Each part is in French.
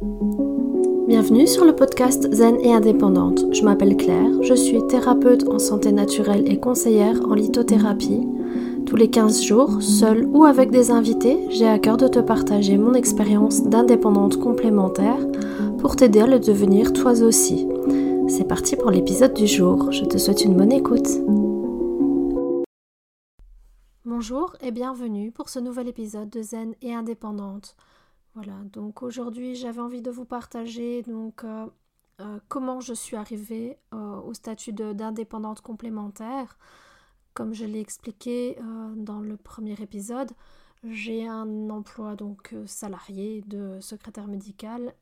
Bienvenue sur le podcast Zen et indépendante. Je m'appelle Claire, je suis thérapeute en santé naturelle et conseillère en lithothérapie. Tous les 15 jours, seule ou avec des invités, j'ai à cœur de te partager mon expérience d'indépendante complémentaire pour t'aider à le devenir toi aussi. C'est parti pour l'épisode du jour. Je te souhaite une bonne écoute. Bonjour et bienvenue pour ce nouvel épisode de Zen et indépendante. Voilà, donc aujourd'hui j'avais envie de vous partager donc euh, euh, comment je suis arrivée euh, au statut d'indépendante complémentaire. Comme je l'ai expliqué dans le premier épisode, j'ai un emploi donc salarié de secrétaire médical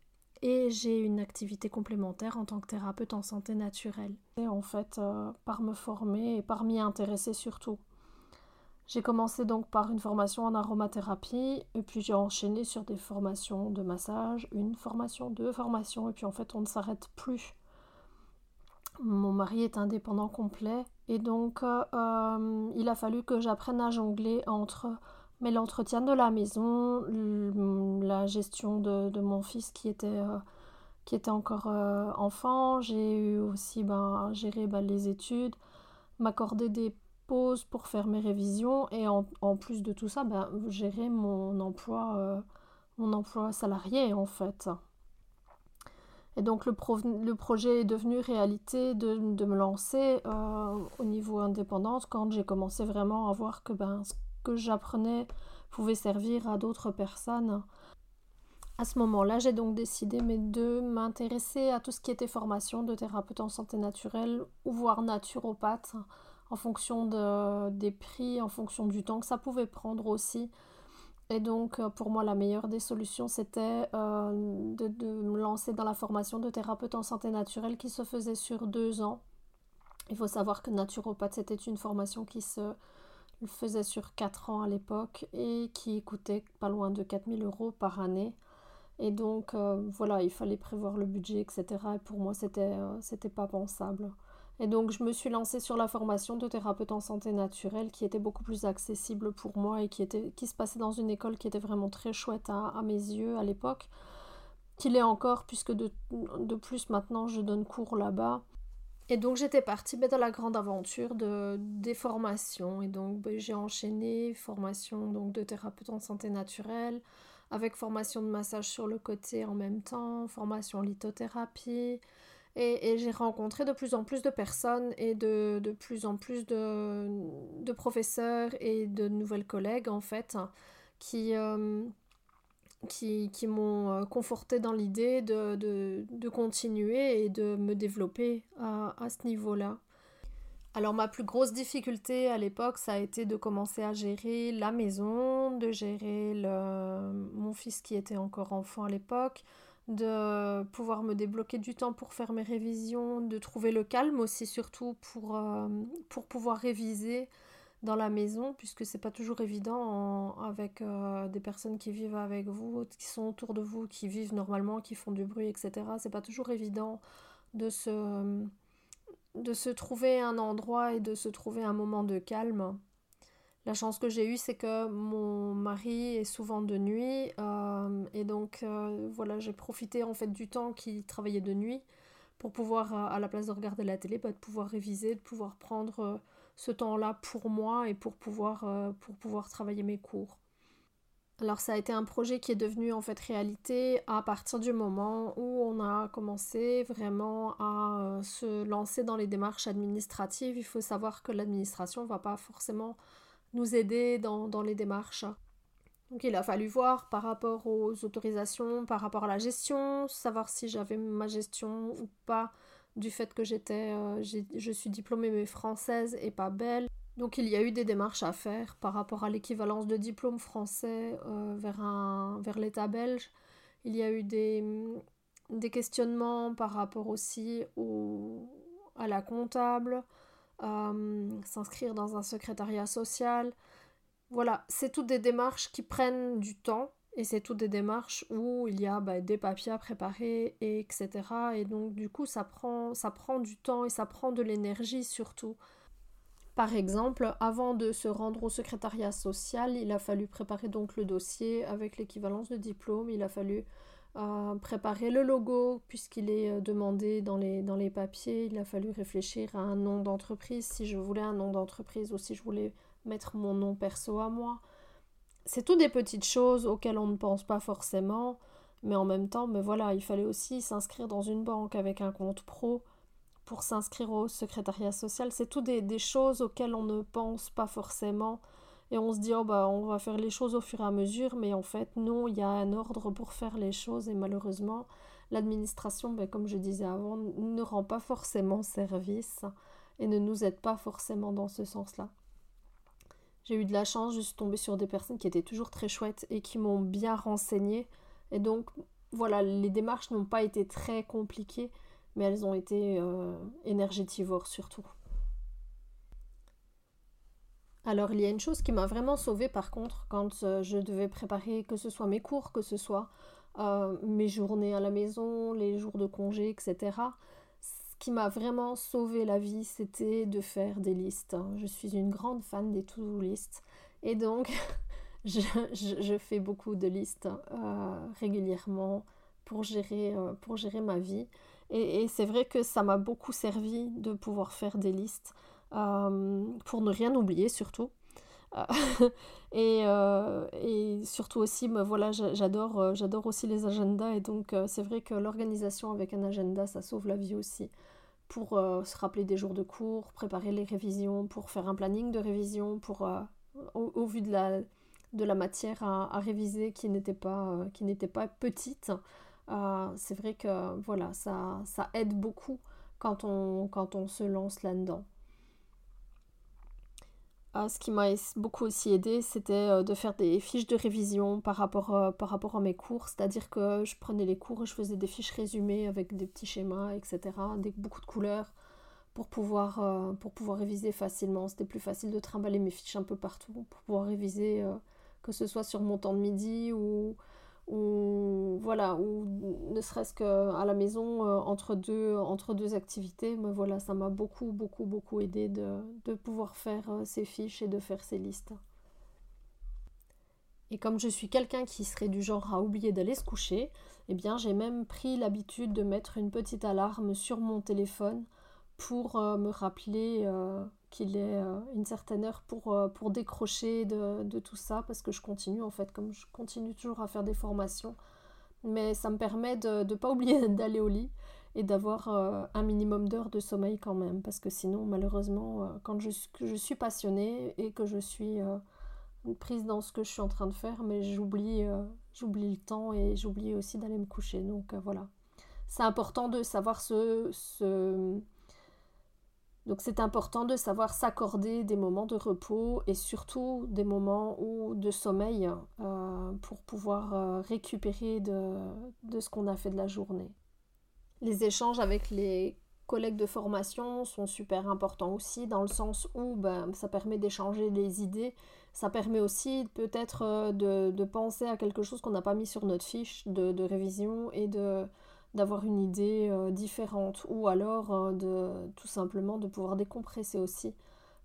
et j'ai une activité complémentaire en tant que thérapeute en santé naturelle. Et en fait, par me former et par m'y intéresser surtout. J'ai commencé donc par une formation en aromathérapie, et puis j'ai enchaîné sur des formations de massage, une formation, deux formations, et puis en fait on ne s'arrête plus. Mon mari est indépendant complet, et donc euh, euh, il a fallu que j'apprenne à jongler entre mais l'entretien de la maison, la gestion de, mon fils qui était, euh, qui était encore enfant, j'ai eu aussi ben, gérer ben, les études, m'accorder des pause pour faire mes révisions et en, plus de tout ça, ben, gérer mon emploi, euh, mon emploi salarié en fait. Et donc le, le projet est devenu réalité de, de me lancer euh, au niveau indépendant quand j'ai commencé vraiment à voir que ben, ce que j'apprenais pouvait servir à d'autres personnes. À ce moment-là, j'ai donc décidé de m'intéresser à tout ce qui était formation de thérapeute en santé naturelle ou voire naturopathe en fonction de, des prix, en fonction du temps que ça pouvait prendre aussi. Et donc, euh, pour moi, la meilleure des solutions, c'était euh, de, me lancer dans la formation de thérapeute en santé naturelle qui se faisait sur deux ans. Il faut savoir que naturopathe, c'était une formation qui se faisait sur quatre ans à l'époque et qui coûtait pas loin de 4000 euros par année. Et donc, euh, voilà, il fallait prévoir le budget, etc. Et pour moi, c'était c'était pas pensable. Et donc je me suis lancée sur la formation de thérapeute en santé naturelle qui était beaucoup plus accessible pour moi et qui, était, qui se passait dans une école qui était vraiment très chouette à, mes yeux à l'époque, qu'il est encore puisque de, de, plus maintenant je donne cours là-bas. Et donc j'étais partie ben, dans la grande aventure de, des formations et donc ben, j'ai enchaîné formation donc, de thérapeute en santé naturelle avec formation de massage sur le côté en même temps, formation lithothérapie, et, j'ai rencontré de plus en plus de personnes et de, de plus en plus de, de, professeurs et de nouvelles collègues, en fait, qui, euh, qui, qui m'ont euh, conforté dans l'idée de, de, de, continuer et de me développer à, à ce niveau-là. Alors ma plus grosse difficulté à l'époque, ça a été de commencer à gérer la maison, de gérer le... mon fils qui était encore enfant à l'époque, de pouvoir me débloquer du temps pour faire mes révisions, de trouver le calme aussi surtout pour, euh, pouvoir réviser dans la maison puisque c'est pas toujours évident avec euh, des personnes qui vivent avec vous, qui sont autour de vous, qui vivent normalement, qui font du bruit, etc. C'est pas toujours évident de se, de se trouver un endroit et de se trouver un moment de calme. La chance que j'ai eue, c'est que mon mari est souvent de nuit euh, et donc euh, voilà, j'ai profité en fait du temps qu'il travaillait de nuit pour pouvoir, euh, à la place de regarder la télé, bah, de pouvoir réviser, de pouvoir prendre ce temps-là pour moi et pour pouvoir, pour pouvoir travailler mes cours. Alors ça a été un projet qui est devenu en fait réalité à partir du moment où on a commencé vraiment à se lancer dans les démarches administratives. Il faut savoir que l'administration ne va pas forcément nous aider dans, dans, les démarches. Donc il a fallu voir par rapport aux autorisations, par rapport à la gestion, savoir si j'avais ma gestion ou pas du fait que j'étais, euh, je suis diplômée française et pas belle. Donc il y a eu des démarches à faire par rapport à l'équivalence de diplôme français euh, vers, vers l'État belge. Il y a eu des, des questionnements par rapport aussi au, à la comptable, euh, s'inscrire dans un secrétariat social. Voilà, c'est toutes des démarches qui prennent du temps et c'est toutes des démarches où il y a bah, des papiers à préparer, et etc. Et donc du coup, ça prend, ça prend du temps et ça prend de l'énergie surtout. Par exemple, avant de se rendre au secrétariat social, il a fallu préparer donc le dossier avec l'équivalence de diplôme, il a fallu préparer le logo puisqu'il est demandé dans les, dans les papiers. Il a fallu réfléchir à un nom d'entreprise si je voulais un nom d'entreprise ou si je voulais mettre mon nom perso à moi. C'est tout des petites choses auxquelles on ne pense pas forcément, mais en même temps, mais voilà, il fallait aussi s'inscrire dans une banque avec un compte pro pour s'inscrire au secrétariat social. C'est tout des, choses auxquelles on ne pense pas forcément. Et on se dit, oh bah, on va faire les choses au fur et à mesure, mais en fait, non, il y a un ordre pour faire les choses, et malheureusement, l'administration, ben, comme je disais avant, ne rend pas forcément service et ne nous aide pas forcément dans ce sens-là. J'ai eu de la chance, je suis tombée sur des personnes qui étaient toujours très chouettes et qui m'ont bien renseignée. Et donc, voilà, les démarches n'ont pas été très compliquées, mais elles ont été euh, énergétivores surtout. Alors, il y a une chose qui m'a vraiment sauvée par contre, quand euh, je devais préparer que ce soit mes cours, que ce soit euh, mes journées à la maison, les jours de congé, etc qui m'a vraiment sauvé la vie, c'était de faire des listes. Je suis une grande fan des to-do listes. Et donc, je, fais beaucoup de listes euh, régulièrement pour gérer, ma vie. Et, c'est vrai que ça m'a beaucoup servi de pouvoir faire des listes pour ne rien oublier surtout. et, et, surtout aussi, me, voilà, j'adore, j'adore aussi les agendas et donc c'est vrai que l'organisation avec un agenda, ça sauve la vie aussi pour euh, se rappeler des jours de cours, préparer les révisions, pour faire un planning de révision, pour, euh, au, vu de la, de la matière à, réviser qui n'était pas, euh, qui pas petite. c'est vrai que voilà, ça, ça aide beaucoup quand on, quand on se lance là-dedans. Ah, ce qui m'a beaucoup aussi aidé, c'était euh, de faire des fiches de révision par rapport, euh, par rapport à mes cours. C'est-à-dire que je prenais les cours et je faisais des fiches résumées avec des petits schémas, etc., des, beaucoup de couleurs pour pouvoir, euh, pour pouvoir réviser facilement. C'était plus facile de trimballer mes fiches un peu partout pour pouvoir réviser, que ce soit sur mon temps de midi ou, ou voilà ou ne serait-ce qu'à la maison euh, entre deux activités. Mais voilà ça m'a beaucoup beaucoup beaucoup aidé de, de pouvoir faire euh, ces fiches et de faire ces listes. Et comme je suis quelqu'un qui serait du genre à oublier d'aller se coucher eh bien j'ai même pris l'habitude de mettre une petite alarme sur mon téléphone pour euh, me rappeler qu'il est euh, une certaine heure pour, euh, pour décrocher de, de, tout ça, parce que je continue en fait, comme je continue toujours à faire des formations. Mais ça me permet de ne pas oublier d'aller au lit et d'avoir euh, un minimum d'heures de sommeil quand même, parce que sinon, malheureusement, quand je, je, suis passionnée et que je suis prise dans ce que je suis en train de faire, mais j'oublie j'oublie le temps et j'oublie aussi d'aller me coucher. Donc voilà. C'est important de savoir se, se donc c'est important de savoir s'accorder des moments de repos et surtout des moments de sommeil euh, pour pouvoir euh, récupérer de, ce qu'on a fait de la journée. Les échanges avec les collègues de formation sont super importants aussi dans le sens où ben, ça permet d'échanger les idées, ça permet aussi peut-être euh, de, penser à quelque chose qu'on n'a pas mis sur notre fiche de révision et de, d'avoir une idée euh, différente ou alors euh, de tout simplement de pouvoir décompresser aussi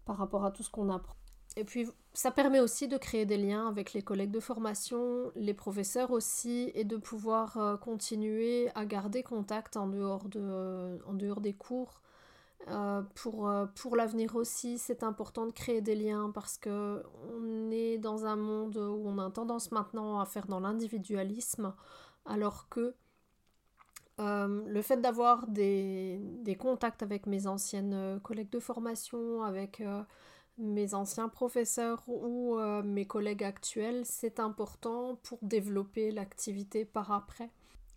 par rapport à tout ce qu'on apprend. Et puis ça permet aussi de créer des liens avec les collègues de formation, les professeurs aussi, et de pouvoir euh, continuer à garder contact en dehors, de, en dehors des cours. pour pour l'avenir aussi, c'est important de créer des liens parce que on est dans un monde où on a tendance maintenant à faire dans l'individualisme, alors que euh, le fait d'avoir des, contacts avec mes anciennes euh, collègues de formation, avec euh, mes anciens professeurs ou mes collègues actuels, c'est important pour développer l'activité par après.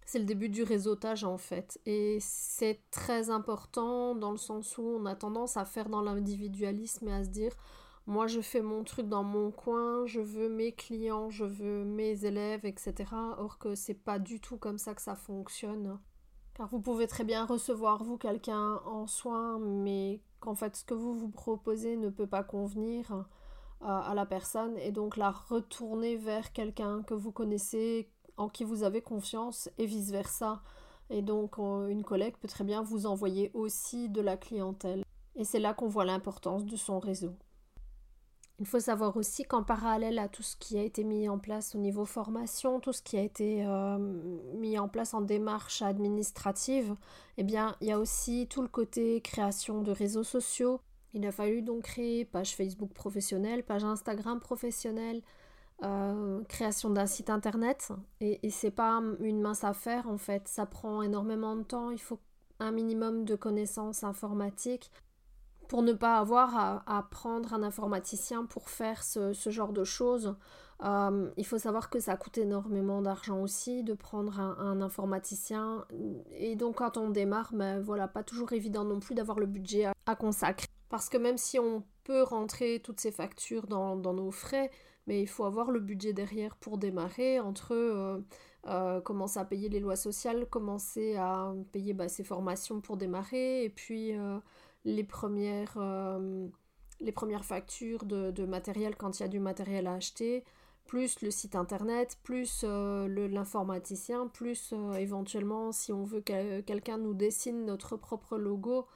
C'est le début du réseautage en fait. Et c'est très important dans le sens où on a tendance à faire dans l'individualisme et à se dire moi je fais mon truc dans mon coin, je veux mes clients, je veux mes élèves, etc. Or que c'est pas du tout comme ça que ça fonctionne. Car vous pouvez très bien recevoir, vous, quelqu'un en soins, mais qu'en fait, ce que vous vous proposez ne peut pas convenir euh, à la personne, et donc la retourner vers quelqu'un que vous connaissez, en qui vous avez confiance, et vice-versa. Et donc, une collègue peut très bien vous envoyer aussi de la clientèle. Et c'est là qu'on voit l'importance de son réseau. Il faut savoir aussi qu'en parallèle à tout ce qui a été mis en place au niveau formation, tout ce qui a été euh, mis en place en démarche administrative, eh bien, il y a aussi tout le côté création de réseaux sociaux. Il a fallu donc créer page Facebook professionnelle, page Instagram professionnelle, euh, création d'un site internet. Et, et c'est pas une mince affaire en fait, ça prend énormément de temps. Il faut un minimum de connaissances informatiques pour ne pas avoir à, prendre un informaticien pour faire ce, genre de choses. Euh, il faut savoir que ça coûte énormément d'argent aussi de prendre un, informaticien. Et donc quand on démarre, ben voilà, pas toujours évident non plus d'avoir le budget à, consacrer. Parce que même si on peut rentrer toutes ces factures dans, nos frais, mais il faut avoir le budget derrière pour démarrer entre euh, euh, commencer à payer les lois sociales, commencer à payer bah, ses formations pour démarrer, et puis les premières, euh, les premières factures de, matériel quand il y a du matériel à acheter, plus le site internet, plus euh, l'informaticien, plus euh, éventuellement si on veut que quelqu'un nous dessine notre propre logo.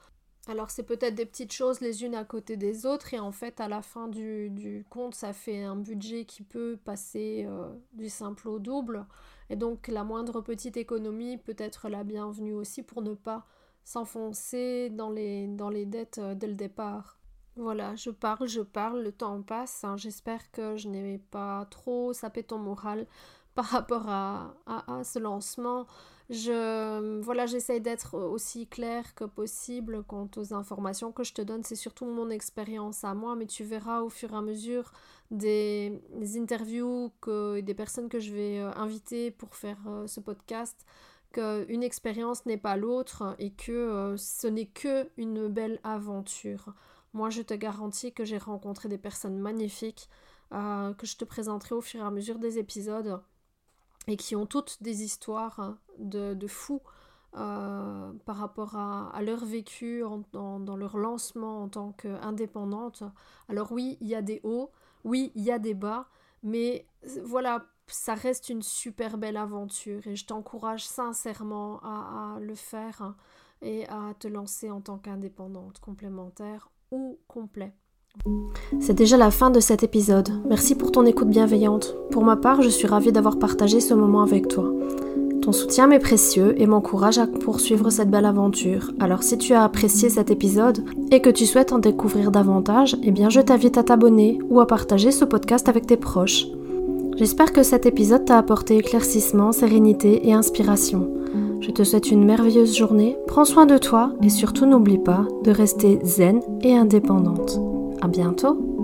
Alors c'est peut-être des petites choses les unes à côté des autres et en fait à la fin du, du compte ça fait un budget qui peut passer du simple au double et donc la moindre petite économie peut être la bienvenue aussi pour ne pas s'enfoncer dans les, dettes euh, dès le départ. Voilà, je parle, je parle, le temps passe. Hein. J'espère que je n'ai pas trop sapé ton moral par rapport à, à, ce lancement. Je, voilà, j'essaye d'être aussi claire que possible quant aux informations que je te donne. C'est surtout mon expérience à moi, mais tu verras au fur et à mesure des, interviews que des personnes que je vais euh, inviter pour faire euh, ce podcast qu'une expérience n'est pas l'autre et que euh, ce n'est que une belle aventure. Moi, je te garantis que j'ai rencontré des personnes magnifiques euh, que je te présenterai au fur et à mesure des épisodes et qui ont toutes des histoires de, de fous euh, par rapport à, leur vécu dans leur lancement en tant qu'indépendante. Alors oui, il y a des hauts, oui, il y a des bas, mais voilà, ça reste une super belle aventure et je t'encourage sincèrement à, le faire hein, et à te lancer en tant qu'indépendante complémentaire ou complet. C'est déjà la fin de cet épisode. Merci pour ton écoute bienveillante. Pour ma part, je suis ravie d'avoir partagé ce moment avec toi. Ton soutien m'est précieux et m'encourage à poursuivre cette belle aventure. Alors si tu as apprécié cet épisode et que tu souhaites en découvrir davantage, eh bien je t'invite à t'abonner ou à partager ce podcast avec tes proches. J'espère que cet épisode t'a apporté éclaircissement, sérénité et inspiration. Je te souhaite une merveilleuse journée, prends soin de toi et surtout n'oublie pas de rester zen et indépendante. À bientôt!